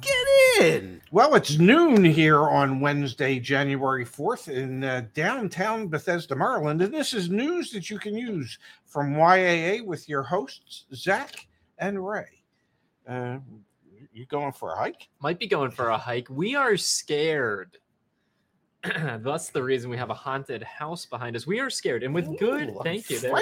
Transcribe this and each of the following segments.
get in! Well, it's noon here on Wednesday, January 4th in uh, downtown Bethesda, Maryland, and this is news that you can use from YAA with your hosts, Zach and Ray. Uh, you going for a hike? Might be going for a hike. We are scared. That's the reason we have a haunted house behind us. We are scared, and with good, Ooh, thank you. There,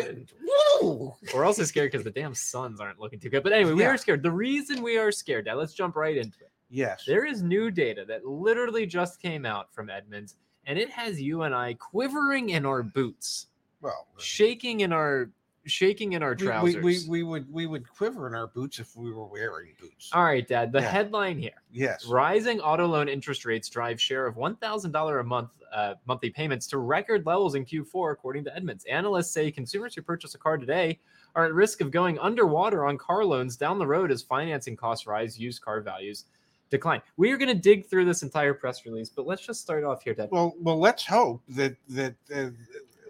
we're also scared because the damn suns aren't looking too good. But anyway, we Yeah. are scared. The reason we are scared, now let's jump right into it. Yes. There is new data that literally just came out from Edmunds, and it has you and I quivering in our boots, Well, shaking in our shaking in our we, trousers. we, we, we would we would quiver in our boots if we were wearing boots. All right, Dad. The Yeah. headline here: Yes. Rising auto loan interest rates drive share of one thousand dollar a month uh, monthly payments to record levels in Q4, according to Edmunds. Analysts say consumers who purchase a car today are at risk of going underwater on car loans down the road as financing costs rise, used car values decline. We are going to dig through this entire press release, but let's just start off here, Dad. Well, well, let's hope that that uh,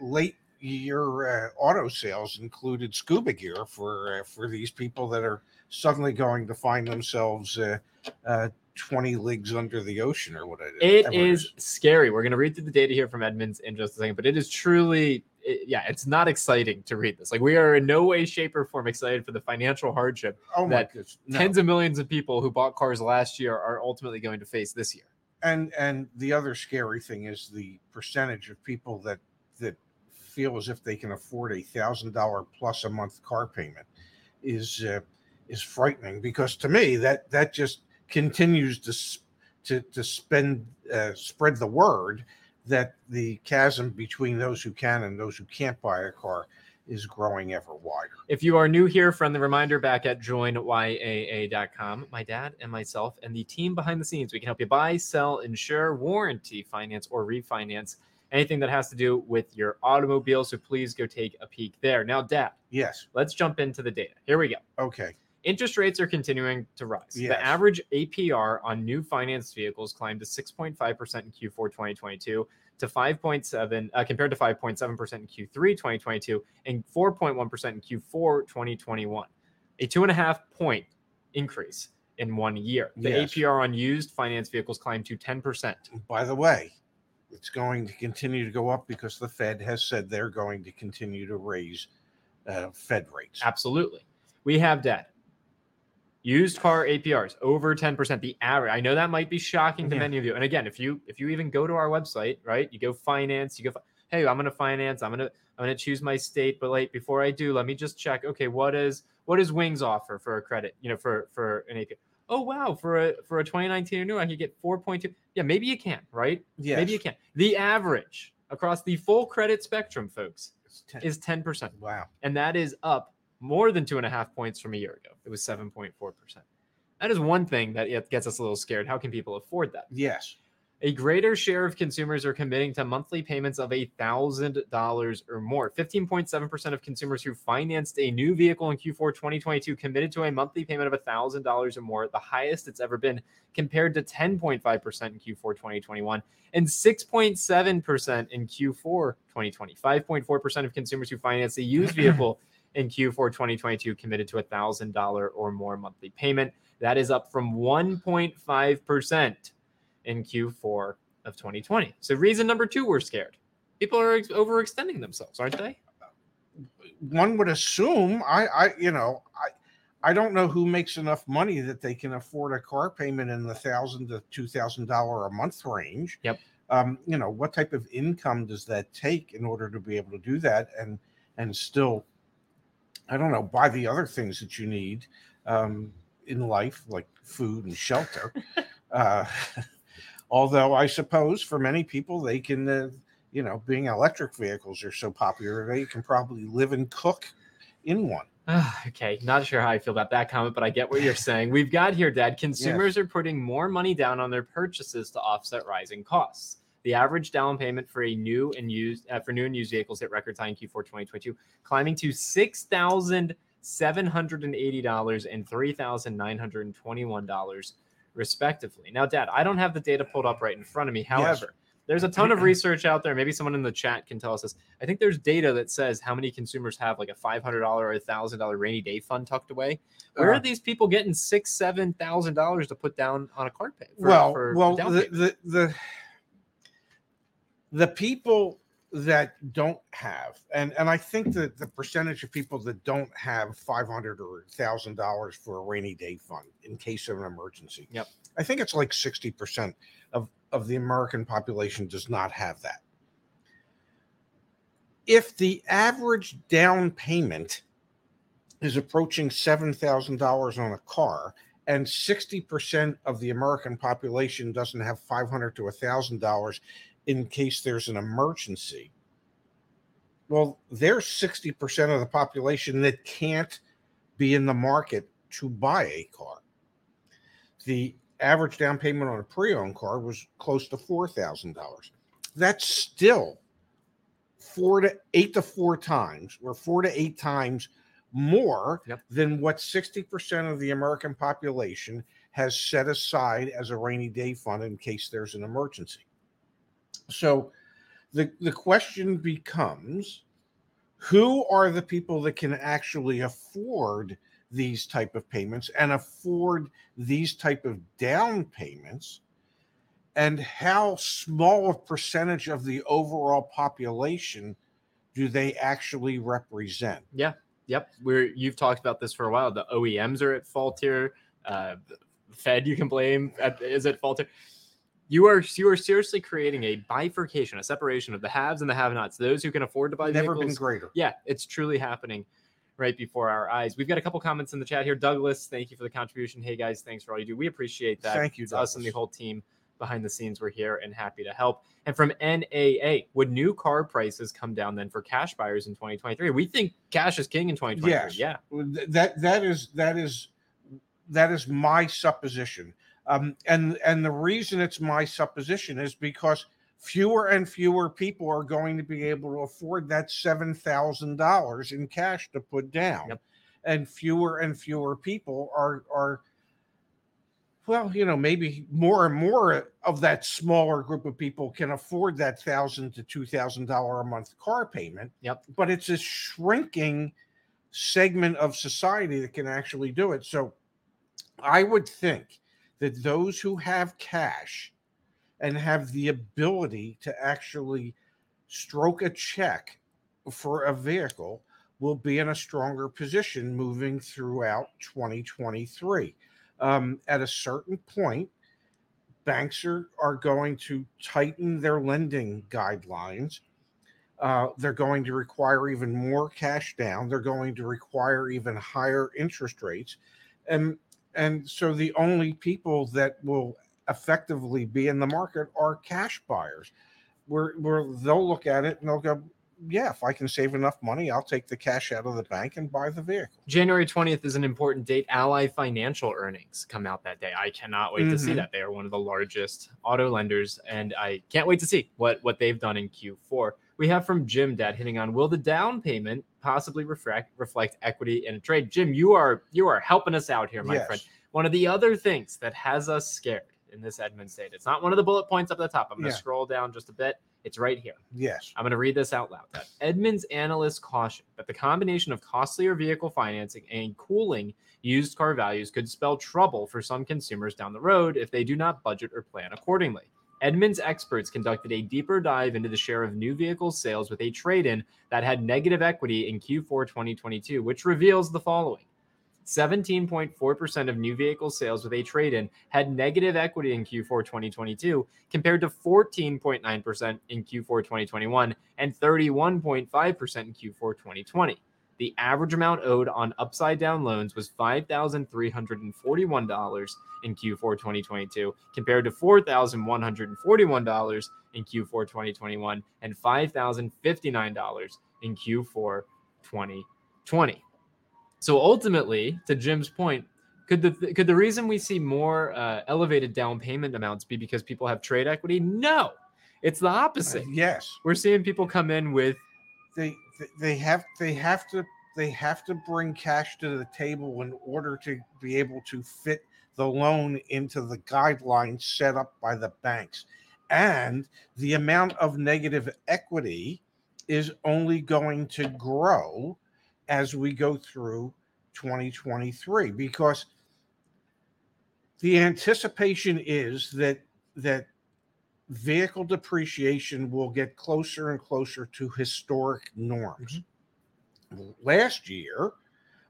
late year uh, auto sales included scuba gear for uh, for these people that are suddenly going to find themselves uh, uh, 20 leagues under the ocean or what it It whatever is scary. We're going to read through the data here from Edmunds in just a second, but it is truly, it- yeah, it's not exciting to read this. Like, we are in no way, shape, or form excited for the financial hardship Oh that goodness. No. tens of millions of people who bought cars last year are ultimately going to face this year. and and the other scary thing is the percentage of people that that feel as if they can afford a thousand dollar plus a month car payment is uh, is frightening because to me that that just continues to to to spend uh, spread the word that the chasm between those who can and those who can't buy a car is growing ever wider. If you are new here, friendly reminder back at joinyaa.com. My dad and myself and the team behind the scenes, we can help you buy, sell, insure, warranty, finance, or refinance anything that has to do with your automobile. So please go take a peek there. Now, Dad, Yes. let's jump into the data. Here we go. Okay. Interest rates are continuing to rise. Yes. The average APR on new financed vehicles climbed to 6.5% in Q4 2022 to 5.7 uh, compared to 5.7% in Q3 2022 and 4.1% in Q4 2021. A two and a half point increase in one year. The Yes. APR on used finance vehicles climbed to 10%. By the way, it's going to continue to go up because the Fed has said they're going to continue to raise uh, Fed rates. Absolutely. We have debt. Used car APRs over 10%. The average. I know that might be shocking to Yeah. many of you. And again, if you if you even go to our website, right? You go finance, you go hey, I'm going to finance, I'm going to I'm going to choose my state, but like before I do, let me just check okay, what is what is Wings offer for a credit, you know, for for an APR? Oh wow, for a for a 2019 renewal, I could get 4.2. Yeah, maybe you can, right? Yes. Maybe you can. The average across the full credit spectrum, folks, 10 is 10% wow. and that is up more than two and a half points from a year ago. It was 7.4%. That is one thing that gets us a little scared. How can people afford that? Yes. A greater share of consumers are committing to monthly payments of $1,000 or more. 15.7% of consumers who financed a new vehicle in Q4 2022 committed to a monthly payment of $1,000 or more, the highest it's ever been, compared to 10.5% in Q4 2021 and 6.7% in Q4 2020. 5.4% of consumers who financed a used vehicle in Q4 2022 committed to a $1,000 or more monthly payment. That is up from 1.5% in Q4 of 2020. So, reason number two, we're scared. People are ex- overextending themselves, aren't they? One would assume I, I you know, I I don't know who makes enough money that they can afford a car payment in the thousand to two thousand dollar a month range. Yep. Um, you know, what type of income does that take in order to be able to do that and and still I don't know, buy the other things that you need um in life, like food and shelter. uh although I suppose for many people they can uh, you know, being electric vehicles are so popular, they can probably live and cook in one. okay, not sure how I feel about that comment, but I get what you're saying. We've got here, Dad. Consumers are putting more money down on their purchases to offset rising costs. The average down payment for a new and used uh, for new and used vehicles hit record high in Q4 2022, climbing to six thousand seven hundred and eighty dollars and three thousand nine hundred and twenty-one dollars, respectively. Now, Dad, I don't have the data pulled up right in front of me. However, there's a ton of research out there. Maybe someone in the chat can tell us this. I think there's data that says how many consumers have like a five hundred dollar or thousand dollar rainy day fund tucked away. Where Uh, are these people getting six, seven thousand dollars to put down on a car pay? for- well, for well, the, the the the people that don't have, and and I think that the percentage of people that don't have five hundred or thousand dollars for a rainy day fund in case of an emergency. Yep. I think it's like sixty percent of of the American population does not have that. If the average down payment is approaching seven thousand dollars on a car, and 60% of the American population doesn't have 500 to $1,000 in case there's an emergency. Well, there's 60% of the population that can't be in the market to buy a car. The average down payment on a pre owned car was close to $4,000. That's still four to eight to four times, or four to eight times more Yep. than what 60% of the American population has set aside as a rainy day fund in case there's an emergency. So the, the question becomes who are the people that can actually afford these type of payments and afford these type of down payments and how small a percentage of the overall population do they actually represent yeah Yep, we're you've talked about this for a while. The OEMs are at fault here. Uh, Fed you can blame at, is at fault here. You are you are seriously creating a bifurcation, a separation of the haves and the have-nots. Those who can afford to buy never vehicles. been greater Yeah, it's truly happening right before our eyes. We've got a couple comments in the chat here. Douglas, thank you for the contribution. Hey guys, thanks for all you do. We appreciate that. Thank you, It's us and the whole team behind the scenes. We're here and happy to help. And from NAA, would new car prices come down then for cash buyers in 2023? We think cash is king in 2023. Yes. Yeah. That that is that is that is my supposition um and and the reason it's my supposition is because fewer and fewer people are going to be able to afford that seven thousand dollars in cash to put down Yep. and fewer and fewer people are are well you know maybe more and more of that smaller group of people can afford that thousand to two thousand dollar a month car payment Yep. but it's a shrinking segment of society that can actually do it. So I would think that those who have cash and have the ability to actually stroke a check for a vehicle will be in a stronger position moving throughout 2023. Um, at a certain point, banks are, are going to tighten their lending guidelines uh, they're going to require even more cash down. They're going to require even higher interest rates, and and so the only people that will effectively be in the market are cash buyers, where where they'll look at it and they'll go, yeah, if I can save enough money, I'll take the cash out of the bank and buy the vehicle. January 20th is an important date. Ally Financial earnings come out that day. I cannot wait to see Mhm. that. They are one of the largest auto lenders, and I can't wait to see what, what they've done in Q4. We have from Jim Dad hitting on will the down payment possibly reflect reflect equity in a trade? Jim, you are you are helping us out here, my Yes. friend. One of the other things that has us scared in this Edmunds data, it's not one of the bullet points up at the top. I'm going to Yeah. scroll down just a bit. It's right here. Yes. I'm going to read this out loud. That Edmunds analysts caution that the combination of costlier vehicle financing and cooling used car values could spell trouble for some consumers down the road if they do not budget or plan accordingly. Edmunds experts conducted a deeper dive into the share of new vehicle sales with a trade in that had negative equity in Q4 2022, which reveals the following 17.4% of new vehicle sales with a trade in had negative equity in Q4 2022, compared to 14.9% in Q4 2021 and 31.5% in Q4 2020. The average amount owed on upside down loans was $5,341 in Q4 2022, compared to $4,141 in Q4 2021 and $5,059 in Q4 2020. So ultimately, to Jim's point, could the could the reason we see more uh, elevated down payment amounts be because people have trade equity? No, It's the opposite. yes, We're seeing people come in with they they have they have to they have to bring cash to the table in order to be able to fit the loan into the guidelines set up by the banks. And the amount of negative equity is only going to grow as we go through 2023 because the anticipation is that that vehicle depreciation will get closer and closer to historic norms. Last year,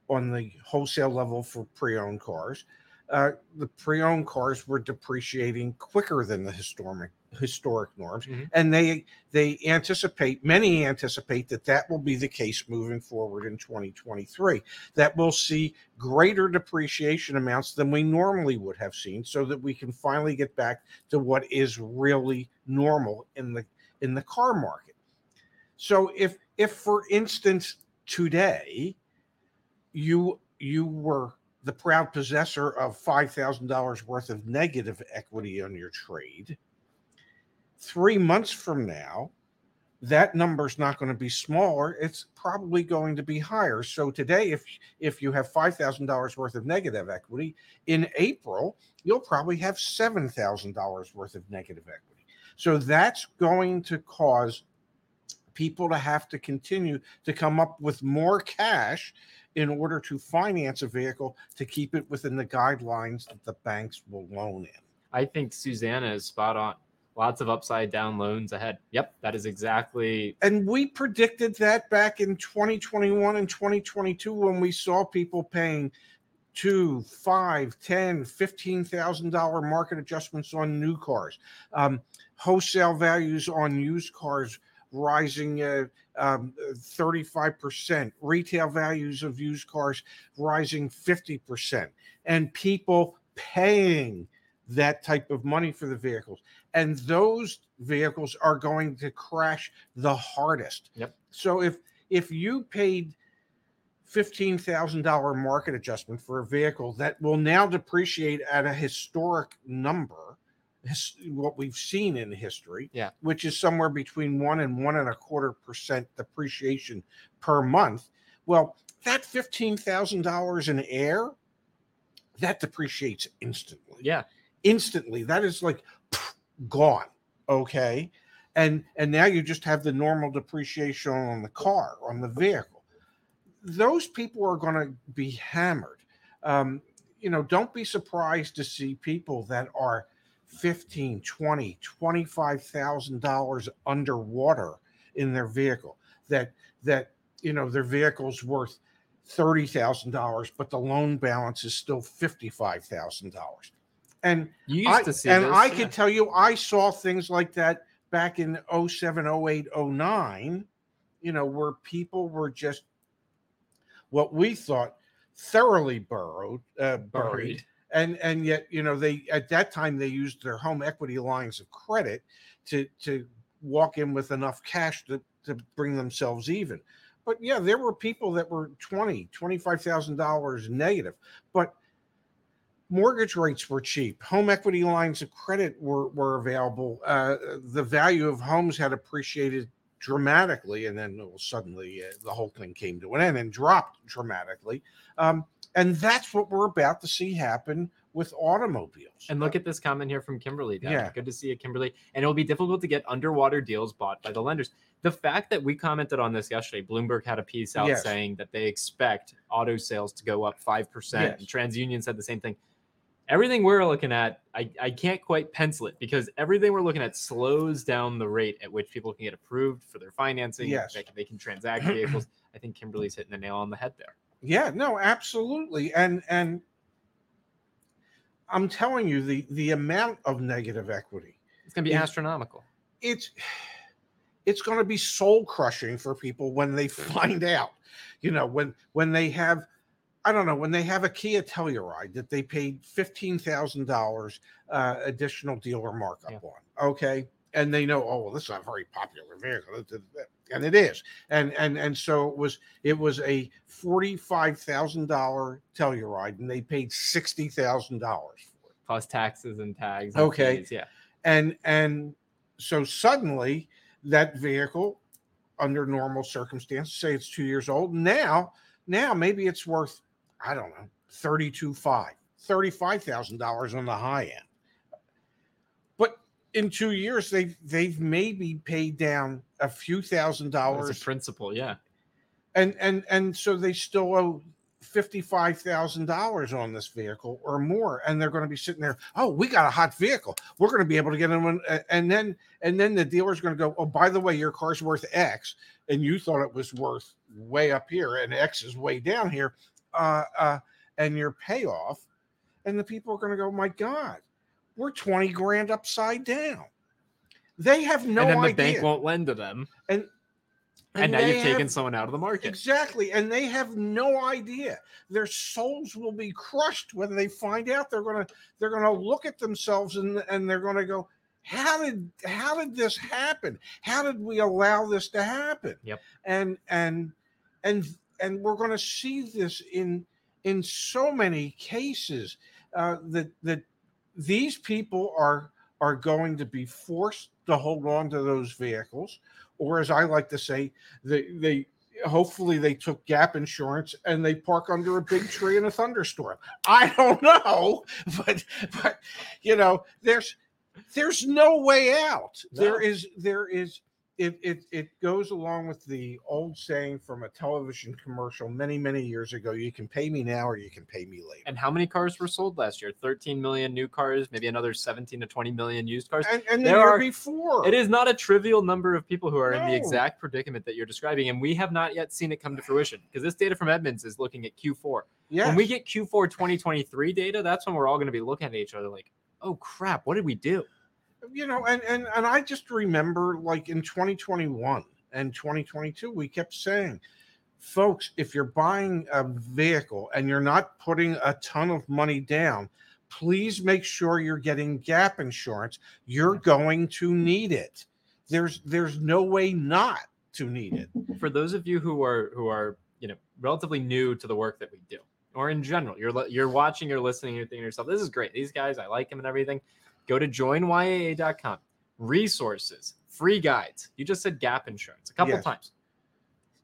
on the wholesale level for pre-owned cars, uh, the pre-owned cars were depreciating quicker than the historic historic norms, Mhm. and they they anticipate many anticipate that that will be the case moving forward in 2023. That we'll see greater depreciation amounts than we normally would have seen, so that we can finally get back to what is really normal in the in the car market. So if if for instance today you you were the proud possessor of $5,000 worth of negative equity on your trade, 3 months from now that number is not going to be smaller it's probably going to be higher so today if if you have $5000 worth of negative equity in april you'll probably have $7000 worth of negative equity so that's going to cause people to have to continue to come up with more cash in order to finance a vehicle to keep it within the guidelines that the banks will loan in. I think Susanna is spot on. Lots of upside down loans ahead. Yep, that is exactly And we predicted that back in 2021 and 2022 when we saw people paying two, five, ten, fifteen thousand dollar market adjustments on new cars, um, wholesale values on used cars rising uh, um, 35%, retail values of used cars rising 50%, and people paying that type of money for the vehicles. And those vehicles are going to crash the hardest. Yep. So if if you paid $15,000 market adjustment for a vehicle that will now depreciate at a historic number, his, what we've seen in history, Yeah. which is somewhere between one and one and a quarter percent depreciation per month. Well, that fifteen thousand dollars in air, that depreciates instantly. yeah. Instantly, that is like pff, gone. Okay, and and now you just have the normal depreciation on the car on the vehicle. Those people are going to be hammered. Um, you know, don't be surprised to see people that are 15 20 25000 dollars underwater in their vehicle that that you know their vehicle's worth $30000 but the loan balance is still $55000 and You used I, to see and this. I yeah. can tell you I saw things like that back in 07 08 09 you know where people were just what we thought thoroughly burrowed uh, buried buried. and and yet you know they at that time they used their home equity lines of credit to to walk in with enough cash to to bring themselves even but yeah there were people that were 20 25000 dollars negative but mortgage rates were cheap home equity lines of credit were were available uh, the value of homes had appreciated dramatically and then suddenly uh, the whole thing came to an end and dropped dramatically um, and that's what we're about to see happen with automobiles. And look at this comment here from Kimberly. Dad. Yeah. Good to see you, Kimberly. And it will be difficult to get underwater deals bought by the lenders. The fact that we commented on this yesterday, Bloomberg had a piece out Yes. saying that they expect auto sales to go up 5%. Yes. And TransUnion said the same thing. Everything we're looking at, I, I can't quite pencil it because everything we're looking at slows down the rate at which people can get approved for their financing. Yes. They, can- they can transact vehicles. I think Kimberly's hitting the nail on the head there. Yeah, no, absolutely. And and I'm telling you the the amount of negative equity It's going to be astronomical. it's it's going to be soul crushing for people when they find out you know when when they have i don't know when they have a kia telluride that they paid $15000 uh, additional dealer markup Yeah. on okay and they know oh well this is a very popular vehicle and it is and and and so it was it was a $45000 telluride and they paid $60000 for it Plus taxes and tags. And Okay. fees, Yeah. and and so suddenly that vehicle under normal circumstances say it's two years old now now maybe it's worth i don't know 32 5 $35000 on the high end but in two years they've they've maybe paid down a few thousand As dollars a principal, yeah. and and and so they still owe fifty-five thousand dollars on this vehicle or more, and they're going to be sitting there. Oh, we got a hot vehicle. We're going to be able to get them, in, a- and then and then the dealer's going to go. Oh, by the way, your car's worth X, and you thought it was worth way up here, and X is way down here, uh, uh, and your payoff, and the people are going to go. My God, we're twenty grand upside down. They have no idea. and then the idea. bank won't lend to them. And- and, and now you've taken someone out of the market. Exactly. And they have no idea. Their souls will be crushed when they find out they're gonna they're gonna look at themselves and, and they're gonna go, How did how did this happen? How did we allow this to happen? Yep. And and and and we're gonna see this in in so many cases uh, that that these people are are going to be forced to hold on to those vehicles or as I like to say, they they hopefully they took gap insurance and they park under a big tree in a thunderstorm. I don't know, but but you know, there's there's no way out. There No. is there is it, it it goes along with the old saying from a television commercial many many years ago you can pay me now or you can pay me later And how many cars were sold last year? 13 million new cars, maybe another 17 to 20 million used cars. and, and the There are- before It is not a trivial number of people who are in the exact predicament that you're describing, and we have not yet seen it come to fruition because this data from Edmunds is looking at Q4. yeah When we get Q4 2023 data, that's when we're all going to be looking at each other like, "Oh crap, what did we do?" You know and and and i just remember like in 2021 and 2022 we kept saying folks if you're buying a vehicle and you're not putting a ton of money down please make sure you're getting gap insurance you're going to need it there's there's no way not to need it For those of you who are who are you know relatively new to the work that we do, or in general, you're you're watching, you're listening, you're thinking to yourself, "This is great. These guys, I like them and everything." Go to joinyaa.com. Resources, free guides. You just said gap insurance a couple Yes. times.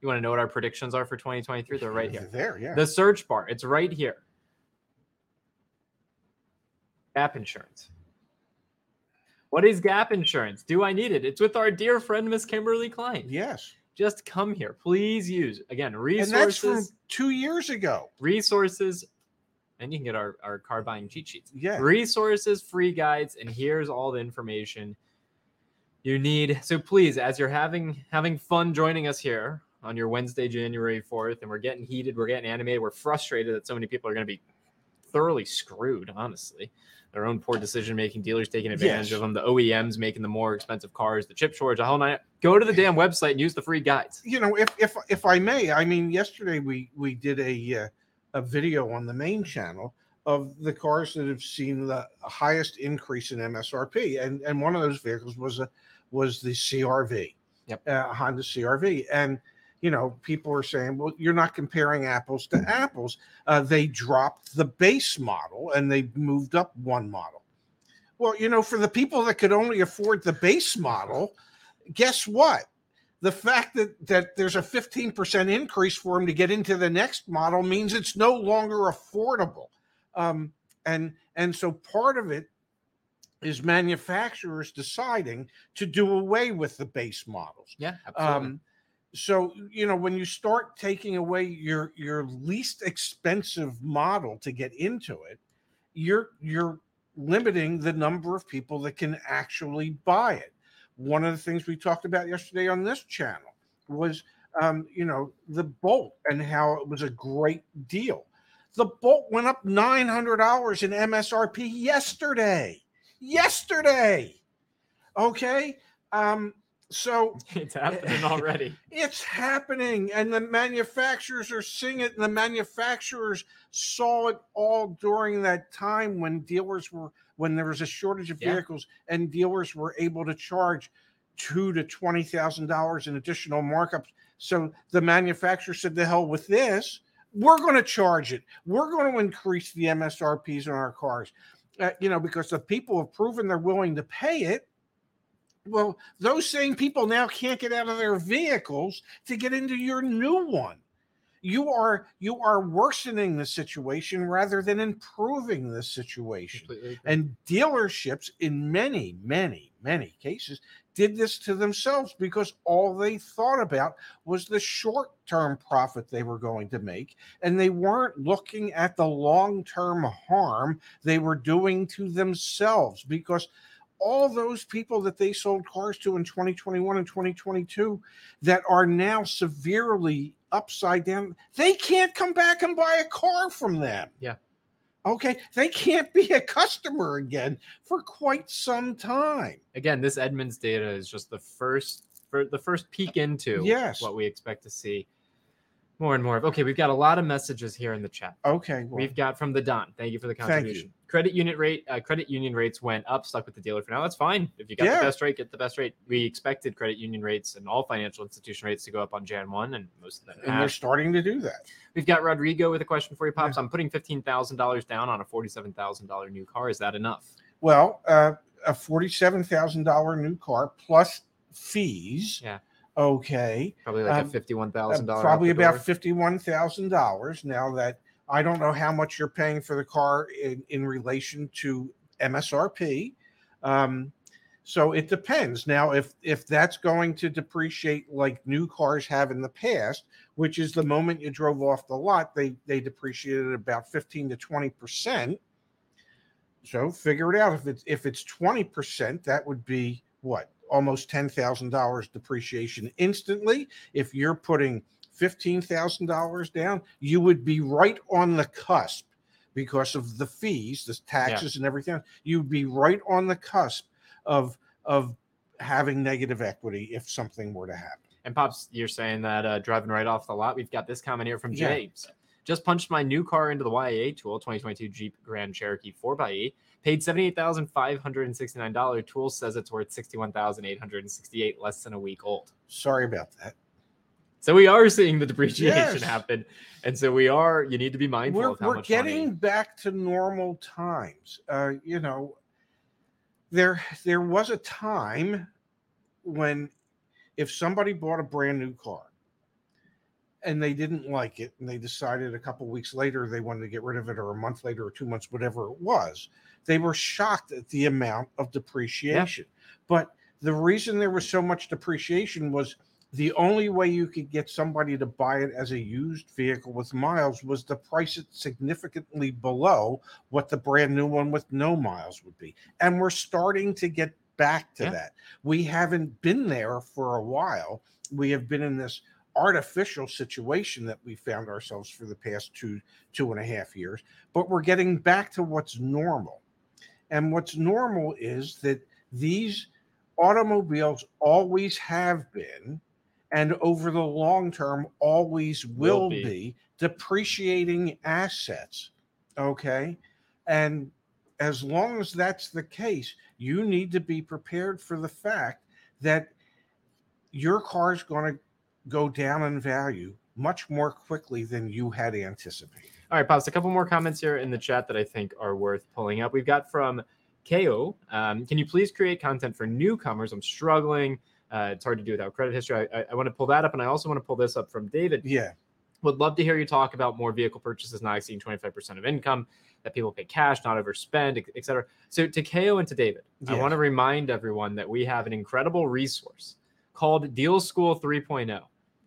You want to know what our predictions are for 2023? They're right here. there yeah The search bar, it's right here. Gap insurance. What is gap insurance? Do I need it? It's with our dear friend, Miss Kimberly Klein. yes Just come here. Please use, again, and that's from resources, two years ago resources, and you can get our, our car buying cheat sheets. yeah Resources, free guides, and here's all the information you need. So please, as you're having having fun joining us here on your Wednesday, January 4th, and we're getting heated, we're getting animated, we're frustrated that so many people are going to be thoroughly screwed, honestly. Their own poor decision making, dealers taking advantage Yes. of them, the OEMs making the more expensive cars, the chip shortage, the whole night. Go to the damn website and use the free guides. you know if if if i may i mean yesterday we we did a uh, a video on the main channel of the cars that have seen the highest increase in msrp and and one of those vehicles was a was the crv Yep. uh, honda crv and you know people are saying well you're not comparing apples to apples. Uh, they dropped the base model and they moved up one model. Well you know for the people that could only afford the base model guess what the fact that that there's a 15% increase for them to get into the next model means it's no longer affordable. Um, and and so part of it is manufacturers deciding to do away with the base models. Yeah, um, so you know when you start taking away your your least expensive model to get into it you're you're limiting the number of people that can actually buy it one of the things we talked about yesterday on this channel was um, you know the bolt and how it was a great deal. The bolt went up $900 in msrp yesterday. Yesterday. Okay? Um so it's happening already. it's happening, and the manufacturers are seeing it, and the manufacturers saw it all during that time when dealers were when there was a shortage of Yeah. vehicles, and dealers were able to charge two to twenty thousand dollars in additional markups. So the manufacturer said, "The hell with this! We're going to charge it. We're going to increase the MSRPs on our cars." Uh, you know, because the people have proven they're willing to pay it. Well, those same people now can't get out of their vehicles to get into your new one. You are you are worsening the situation rather than improving the situation. And dealerships, in many, many, many cases, did this to themselves because all they thought about was the short term profit they were going to make. And they weren't looking at the long term harm they were doing to themselves because all those people that they sold cars to in 2021 and 2022 that are now severely upside down, they can't come back and buy a car from them. Yeah. Okay. They can't be a customer again for quite some time. Again, this Edmunds data is just the first for the first peek into Yes. what we expect to see more and more of. Okay, we've got a lot of messages here in the chat. Okay. well, We've got from the Don. Thank you for the contribution. Credit unit rate, uh, credit union rates went up, stuck with the dealer for now. That's fine. If you got Yeah. the best rate, get the best rate. We expected credit union rates and all financial institution rates to go up on Jan 1, and most of them and they're starting to do that. We've got Rodrigo with a question for you, Pops. I'm putting $15,000 down on a $47,000 new car. Is that enough? Well, uh, a forty-seven thousand dollar new car plus fees. Yeah. Okay. Probably like Um, a $51,000. Uh, probably about fifty-one thousand dollars. Now that I don't know how much you're paying for the car in, in relation to MSRP. Um, so it depends. Now, if if that's going to depreciate like new cars have in the past, which is the moment you drove off the lot, they they depreciated about fifteen to twenty percent. So figure it out. If it's if it's twenty percent, that would be what almost ten thousand dollars depreciation instantly. If you're putting fifteen thousand dollars down, you would be right on the cusp because of the fees, the taxes, and everything. You'd be right on the cusp of of having negative equity if something were to happen. And Pops, you're saying that uh, driving right off the lot. We've got this comment here from Yeah. James. Just punched my new car into the YAA tool, 2022 Jeep Grand Cherokee 4xE. Paid $78,569. Tool says it's worth 61868 less than a week old. Sorry about that. So we are seeing the depreciation Yes. happen. And so we are, you need to be mindful we're, of how we're getting money. back to normal times uh you know there there was a time when if somebody bought a brand new car and they didn't like it and they decided a couple weeks later they wanted to get rid of it or a month later or two months whatever it was they were shocked at the amount of depreciation but the reason there was so much depreciation was the only way you could get somebody to buy it as a used vehicle with miles was to price it significantly below what the brand new one with no miles would be. And we're starting to get back to Yeah. that. We haven't been there for a while. We have been in this artificial situation that we found ourselves for the past two two and a half years but we're getting back to what's normal and what's normal is that these automobiles always have been and over the long term always will, Will be. be. depreciating assets okay and as long as that's the case you need to be prepared for the fact that your car is going to go down in value much more quickly than you had anticipated All right, Pops, a couple more comments here in the chat that I think are worth pulling up. We've got from KO. Um, can you please create content for newcomers? I'm struggling. Uh, it's hard to do without credit history. I, I, I want to pull that up, and I also want to pull this up from David. yeah Would love to hear you talk about more vehicle purchases not exceeding 25% of income, that people pay cash, not overspend, et- et cetera. So to KO and to David, I want to remind everyone that we have an incredible resource called Deal School 3.0.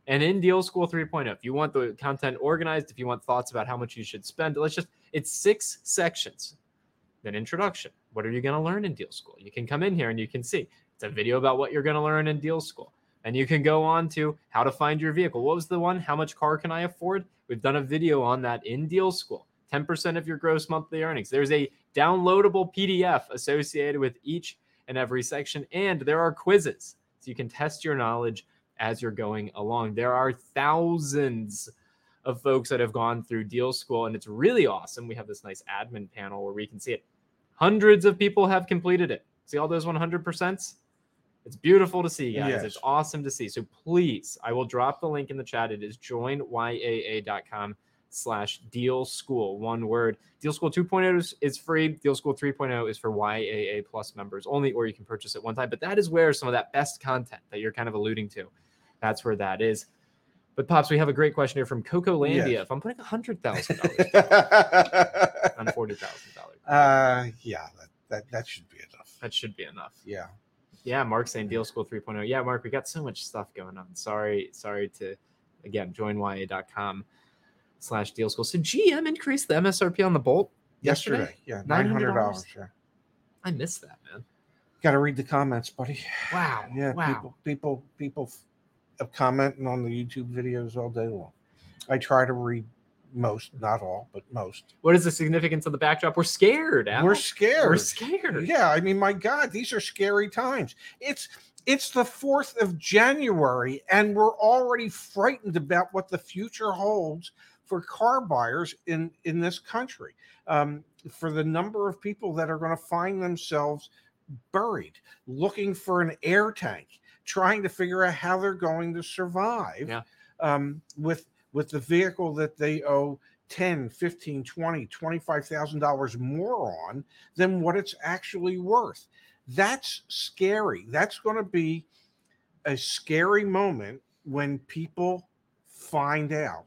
And in Deal School 3.0, if you want the content organized, if you want thoughts about how much you should spend, let's just, it's six sections. Then introduction. What are you going to learn in Deal School? You can come in here and you can see it's a video about what you're going to learn in Deal School. And you can go on to how to find your vehicle. What was the one? How much car can I afford? We've done a video on that in Deal School. 10% of your gross monthly earnings. There's a downloadable PDF associated with each and every section, and there are quizzes. So you can test your knowledge as you're going along. There are thousands of folks that have gone through Deal School, and it's really awesome. We have this nice admin panel where we can see it. Hundreds of people have completed it. See all those 100%? It's beautiful to see, guys. It's awesome to see. So please, I will drop the link in the chat. It is joinyaa.com slash deal school one word deal school 2.0 is, is free deal school 3.0 is for yaa plus members only or you can purchase it one time but that is where some of that best content that you're kind of alluding to that's where that is but pops we have a great question here from coco landia Yes. if i'm putting a hundred thousand dollars on forty thousand dollars uh, yeah, that, that that should be enough. that should be enough Yeah. Yeah, Mark saying Deal School 3.0. Yeah, Mark, we got so much stuff going on. Sorry, sorry to again joinyaa.com slash deal school. So GM increased the MSRP on the Bolt yesterday. Yesterday, yeah, nine hundred $900? dollars. Yeah. I missed that, man. Got to read the comments, buddy. Wow. Yeah, wow. people, people, people f- commenting on the YouTube videos all day long. I try to read most, not all, but most. What is the significance of the backdrop? We're scared. Al. We're scared. We're scared. Yeah, I mean, my God, these are scary times. It's it's the fourth of January, and we're already frightened about what the future holds for car buyers in in this country. Um, for the number of people that are going to find themselves buried, looking for an air tank, trying to figure out how they're going to survive Yeah. um, with with the vehicle that they owe 10 15 20 25000 dollars more on than what it's actually worth. That's scary. That's going to be a scary moment when people find out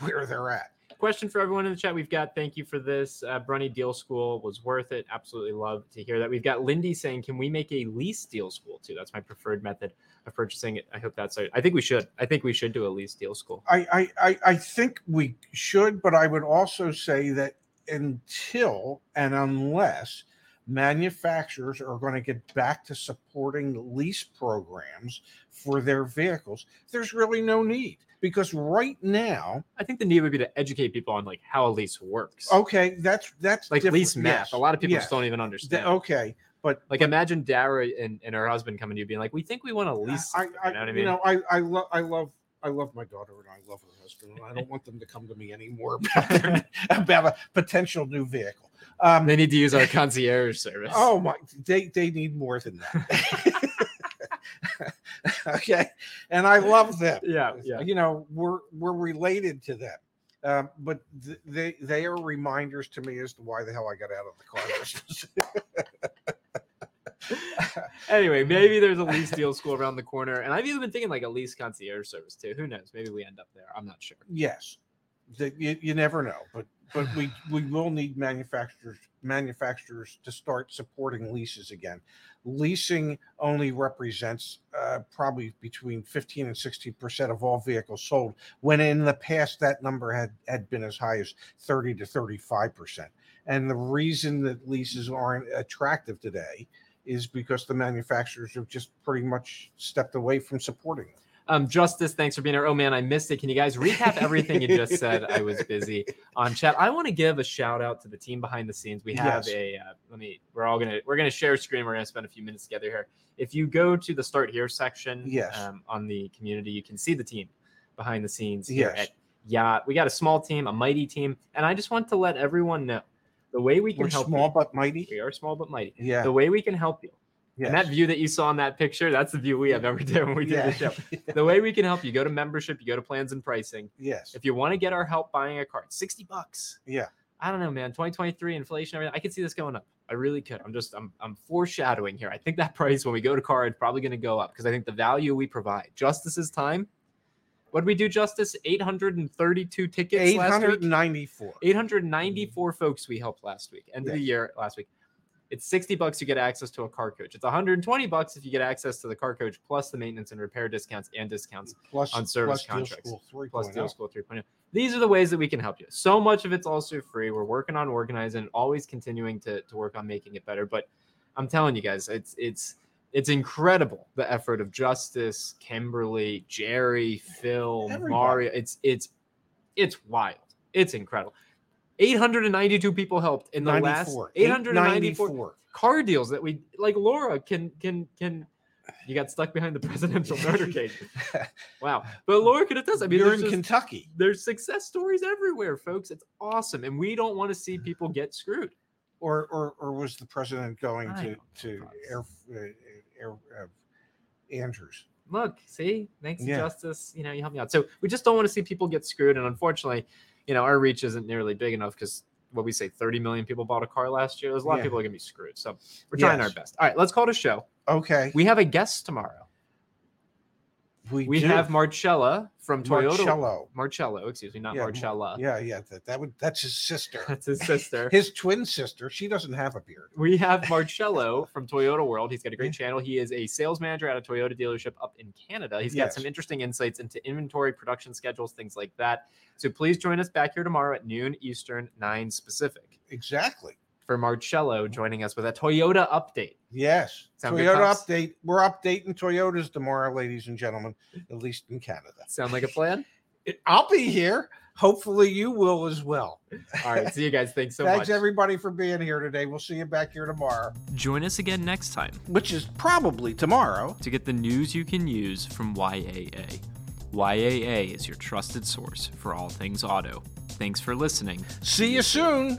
where they're at Question for everyone in the chat. We've got thank you for this. Uh, Brunny Deal School was worth it. Absolutely love to hear that. We've got Lindy saying, Can we make a lease deal school too? That's my preferred method of purchasing it. I hope that's I think we should. I think we should do a lease deal school. I, I I I think we should, but I would also say that until and unless manufacturers are going to get back to supporting lease programs for their vehicles, there's really no need because right now, I think the need would be to educate people on like how a lease works. okay, that's that's like different. lease math. Yes, A lot of people yes. just don't even understand. okay, but Like imagine Dara and, and her husband coming to you being like, "We think we want to lease." I, I, you know what I you know, I, I love, I love, I love my daughter and I love her husband, and I don't want them to come to me anymore about, their, about a potential new vehicle. Um, they need to use our concierge service. oh my, they they need more than that. okay, and I love them. yeah, yeah. You know, we're we're related to them. Um, but th- they they are reminders to me as to why the hell I got out of the car business. Anyway, maybe there's a lease deal school around the corner, and I've even been thinking like a lease concierge service too. Who knows? Maybe we end up there. I'm not sure. yes, that you, you never know, but but we we will need manufacturers manufacturers to start supporting leases again. Leasing only represents uh, probably between 15 and 60 percent of all vehicles sold, when in the past that number had had been as high as 30 to 35 percent. And the reason that leases aren't attractive today is because the manufacturers have just pretty much stepped away from supporting them. Um, Justice, thanks for being here. Oh man, I missed it. Can you guys recap everything you just said? I was busy on chat. I want to give a shout out to the team behind the scenes. We have Yes. a uh, let me. We're all gonna we're gonna share screen. We're gonna spend a few minutes together here. If you go to the start here section, Yes. um, on the community, you can see the team behind the scenes here Yes. at YAA. We got a small team, a mighty team, and I just want to let everyone know the way we can We're help. small you, but mighty. we are small but mighty. Yeah. The way we can help you. Yes. And that view that you saw in that picture, that's the view we have every day when we do the show. The way we can help you, go to membership, you go to plans and pricing. yes. If you want to get our help buying a card, 60 bucks. Yeah. I don't know, man. 2023 inflation, everything. I could see this going up. I really could. I'm just I'm I'm foreshadowing here. I think that price when we go to card probably going to go up because I think the value we provide. Justice's time. What did we do, Justice? 832 tickets last week. 894. 894 folks we helped last week, end of the year last week. It's 60 bucks you get access to a car coach. It's 120 bucks if you get access to the car coach plus the maintenance and repair discounts and discounts Plus, on service plus Deal contracts. School oh. 3.0. plus Deal School 3.0. These are the ways that we can help you. So much of it's also free. We're working on organizing, always continuing to, to work on making it better. But I'm telling you guys, it's it's it's incredible the effort of Justice, Kimberly, Jerry, Phil, Everybody. Mario. It's it's it's wild. It's incredible. 892 people helped in the last 94. 894 894. car deals that we like Laura can can can you got stuck behind the presidential motorcade. Wow. But Laura can attest. I mean, You're in just- Kentucky. there's success stories everywhere, folks. It's awesome. And we don't want to see people get screwed. Or, or, or was the president going I to, to. Air, uh, Air uh, Andrews? Look, see, thanks to justice, you know, you help me out. So we just don't want to see people get screwed. And unfortunately, you know, our reach isn't nearly big enough because what we say 30 million people bought a car last year. There's a lot Yeah. of people are gonna be screwed. So we're trying our best. All right, let's call it a show. Okay. We have a guest tomorrow. We, We do. have Marcella from Toyota. Marcello. Marcello, excuse me, not Yeah, Marcella. Yeah, yeah. That, that would that's his sister. That's his sister. his twin sister. She doesn't have a beard. we have Marcello from Toyota World. He's got a great channel. He is a sales manager at a Toyota dealership up in Canada. He's got Yes. some interesting insights into inventory, production schedules, things like that. So please join us back here tomorrow at noon Eastern, 9 Pacific Exactly. For Marcello joining us with a Toyota update. Yes. Sound Toyota Pops? update. We're updating Toyotas tomorrow, ladies and gentlemen, at least in Canada. Sound like a plan? It- I'll be here. Hopefully you will as well. All right. See you guys. Thanks so Thanks much. Thanks, everybody for being here today. We'll see you back here tomorrow, Join us again next time which is probably tomorrow. to get the news you can use from YAA. YAA is your trusted source for all things auto. Thanks for listening. See you soon.